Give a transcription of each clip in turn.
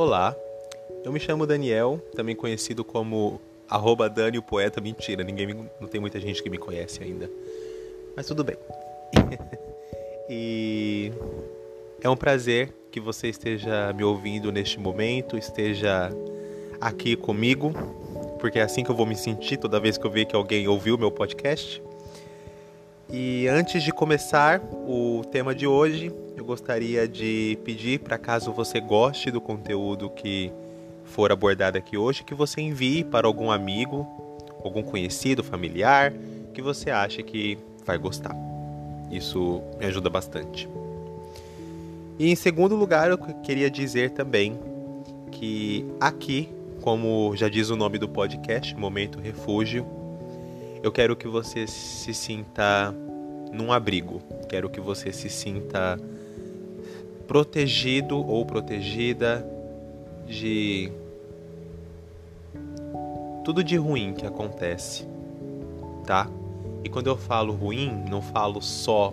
Olá, eu me chamo Daniel, também conhecido como arroba Dani o Poeta. Mentira, ninguém não tem muita gente que me conhece ainda. Mas tudo bem. e é um prazer que você esteja me ouvindo neste momento, esteja aqui comigo, porque é assim que eu vou me sentir toda vez que eu ver que alguém ouviu meu podcast. E antes de começar o tema de hoje, eu gostaria de pedir para caso você goste do conteúdo que for abordado aqui hoje, que você envie para algum amigo, algum conhecido, familiar, que você acha que vai gostar. Isso me ajuda bastante. E em segundo lugar, eu queria dizer também que aqui, como já diz o nome do podcast, Momento Refúgio, eu quero que você se sinta num abrigo. Quero que você se sinta protegido ou protegida de tudo de ruim que acontece, tá? E quando eu falo ruim, não falo só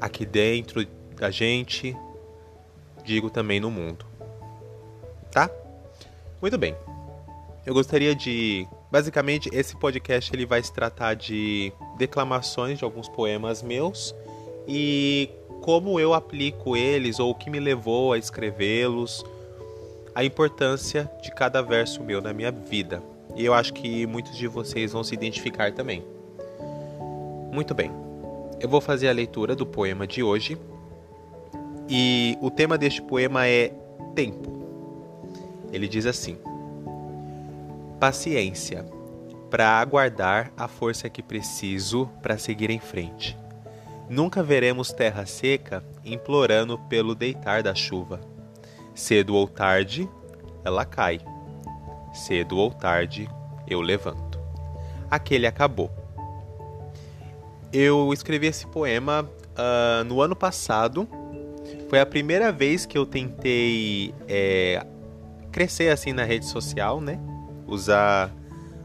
aqui dentro da gente, digo também no mundo. Tá? Muito bem. Eu gostaria de basicamente esse podcast ele vai se tratar de declamações de alguns poemas meus e como eu aplico eles ou o que me levou a escrevê-los, a importância de cada verso meu na minha vida. E eu acho que muitos de vocês vão se identificar também. Muito bem. Eu vou fazer a leitura do poema de hoje. E o tema deste poema é tempo. Ele diz assim: Paciência para aguardar a força que preciso para seguir em frente. Nunca veremos terra seca implorando pelo deitar da chuva. Cedo ou tarde, ela cai. Cedo ou tarde, eu levanto. Aquele acabou. Eu escrevi esse poema uh, no ano passado. Foi a primeira vez que eu tentei é, crescer assim na rede social, né? Usar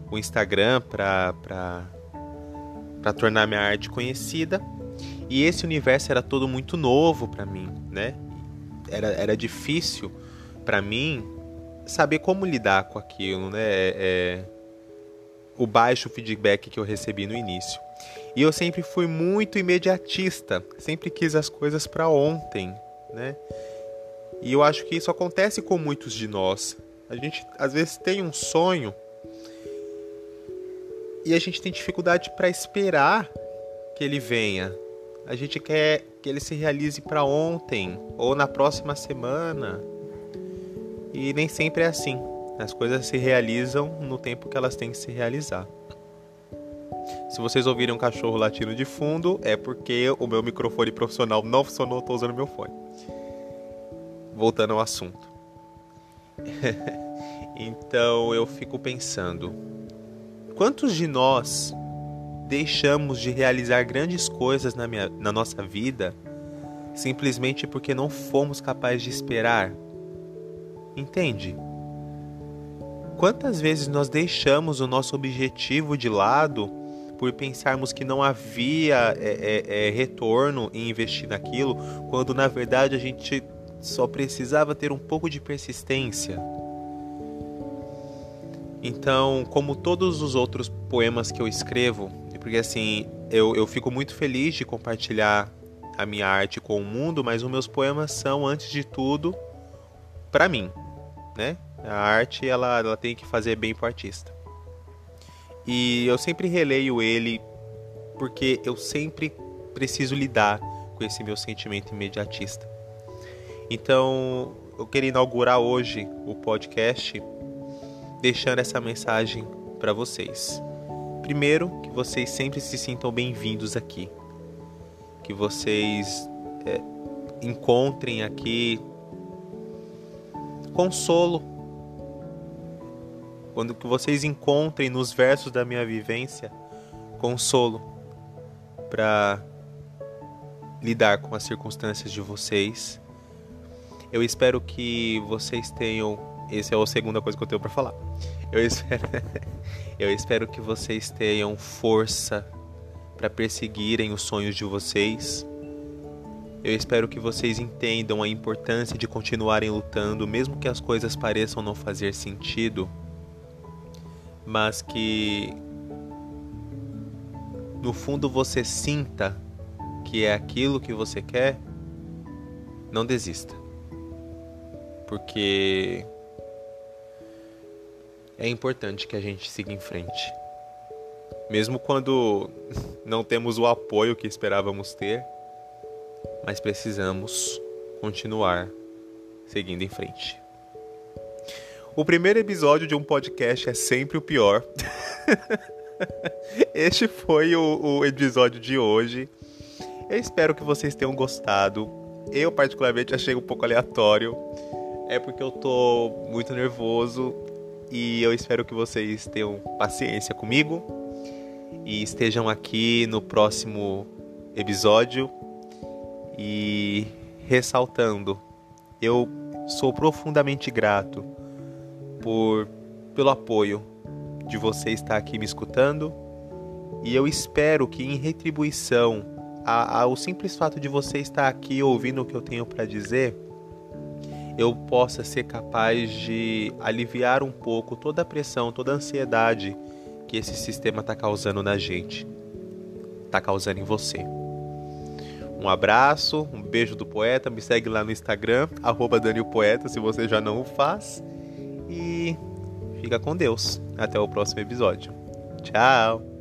o Instagram para tornar minha arte conhecida. E esse universo era todo muito novo para mim, né? Era, era difícil para mim saber como lidar com aquilo, né? É, é, o baixo feedback que eu recebi no início. E eu sempre fui muito imediatista, sempre quis as coisas para ontem, né? E eu acho que isso acontece com muitos de nós. A gente às vezes tem um sonho e a gente tem dificuldade para esperar que ele venha. A gente quer que ele se realize para ontem ou na próxima semana. E nem sempre é assim. As coisas se realizam no tempo que elas têm que se realizar. Se vocês ouvirem um cachorro latindo de fundo, é porque o meu microfone profissional não funcionou, estou usando meu fone. Voltando ao assunto. então eu fico pensando, Quantos de nós deixamos de realizar grandes coisas na, minha, na nossa vida simplesmente porque não fomos capazes de esperar? Entende? Quantas vezes nós deixamos o nosso objetivo de lado por pensarmos que não havia é, é, é, retorno em investir naquilo, quando na verdade a gente só precisava ter um pouco de persistência? Então, como todos os outros poemas que eu escrevo, porque assim, eu, eu fico muito feliz de compartilhar a minha arte com o mundo, mas os meus poemas são, antes de tudo, para mim, né? A arte, ela, ela tem que fazer bem pro artista. E eu sempre releio ele porque eu sempre preciso lidar com esse meu sentimento imediatista. Então, eu queria inaugurar hoje o podcast deixando essa mensagem para vocês. Primeiro, que vocês sempre se sintam bem-vindos aqui, que vocês é, encontrem aqui consolo, quando que vocês encontrem nos versos da minha vivência consolo para lidar com as circunstâncias de vocês. Eu espero que vocês tenham essa é a segunda coisa que eu tenho para falar. Eu espero, eu espero que vocês tenham força para perseguirem os sonhos de vocês. Eu espero que vocês entendam a importância de continuarem lutando, mesmo que as coisas pareçam não fazer sentido, mas que no fundo você sinta que é aquilo que você quer, não desista. Porque é importante que a gente siga em frente. Mesmo quando não temos o apoio que esperávamos ter, mas precisamos continuar seguindo em frente. O primeiro episódio de um podcast é sempre o pior. este foi o, o, episódio de hoje. Eu espero que vocês tenham gostado. Eu, particularmente, achei um pouco aleatório. É porque eu tô muito nervoso e eu espero que vocês tenham paciência comigo e estejam aqui no próximo episódio. E ressaltando, eu sou profundamente grato por pelo apoio de você estar aqui me escutando. E eu espero que em retribuição ao simples fato de você estar aqui ouvindo o que eu tenho para dizer, eu possa ser capaz de aliviar um pouco toda a pressão, toda a ansiedade que esse sistema está causando na gente, está causando em você. Um abraço, um beijo do poeta, me segue lá no Instagram, arroba se você já não o faz. E fica com Deus. Até o próximo episódio. Tchau!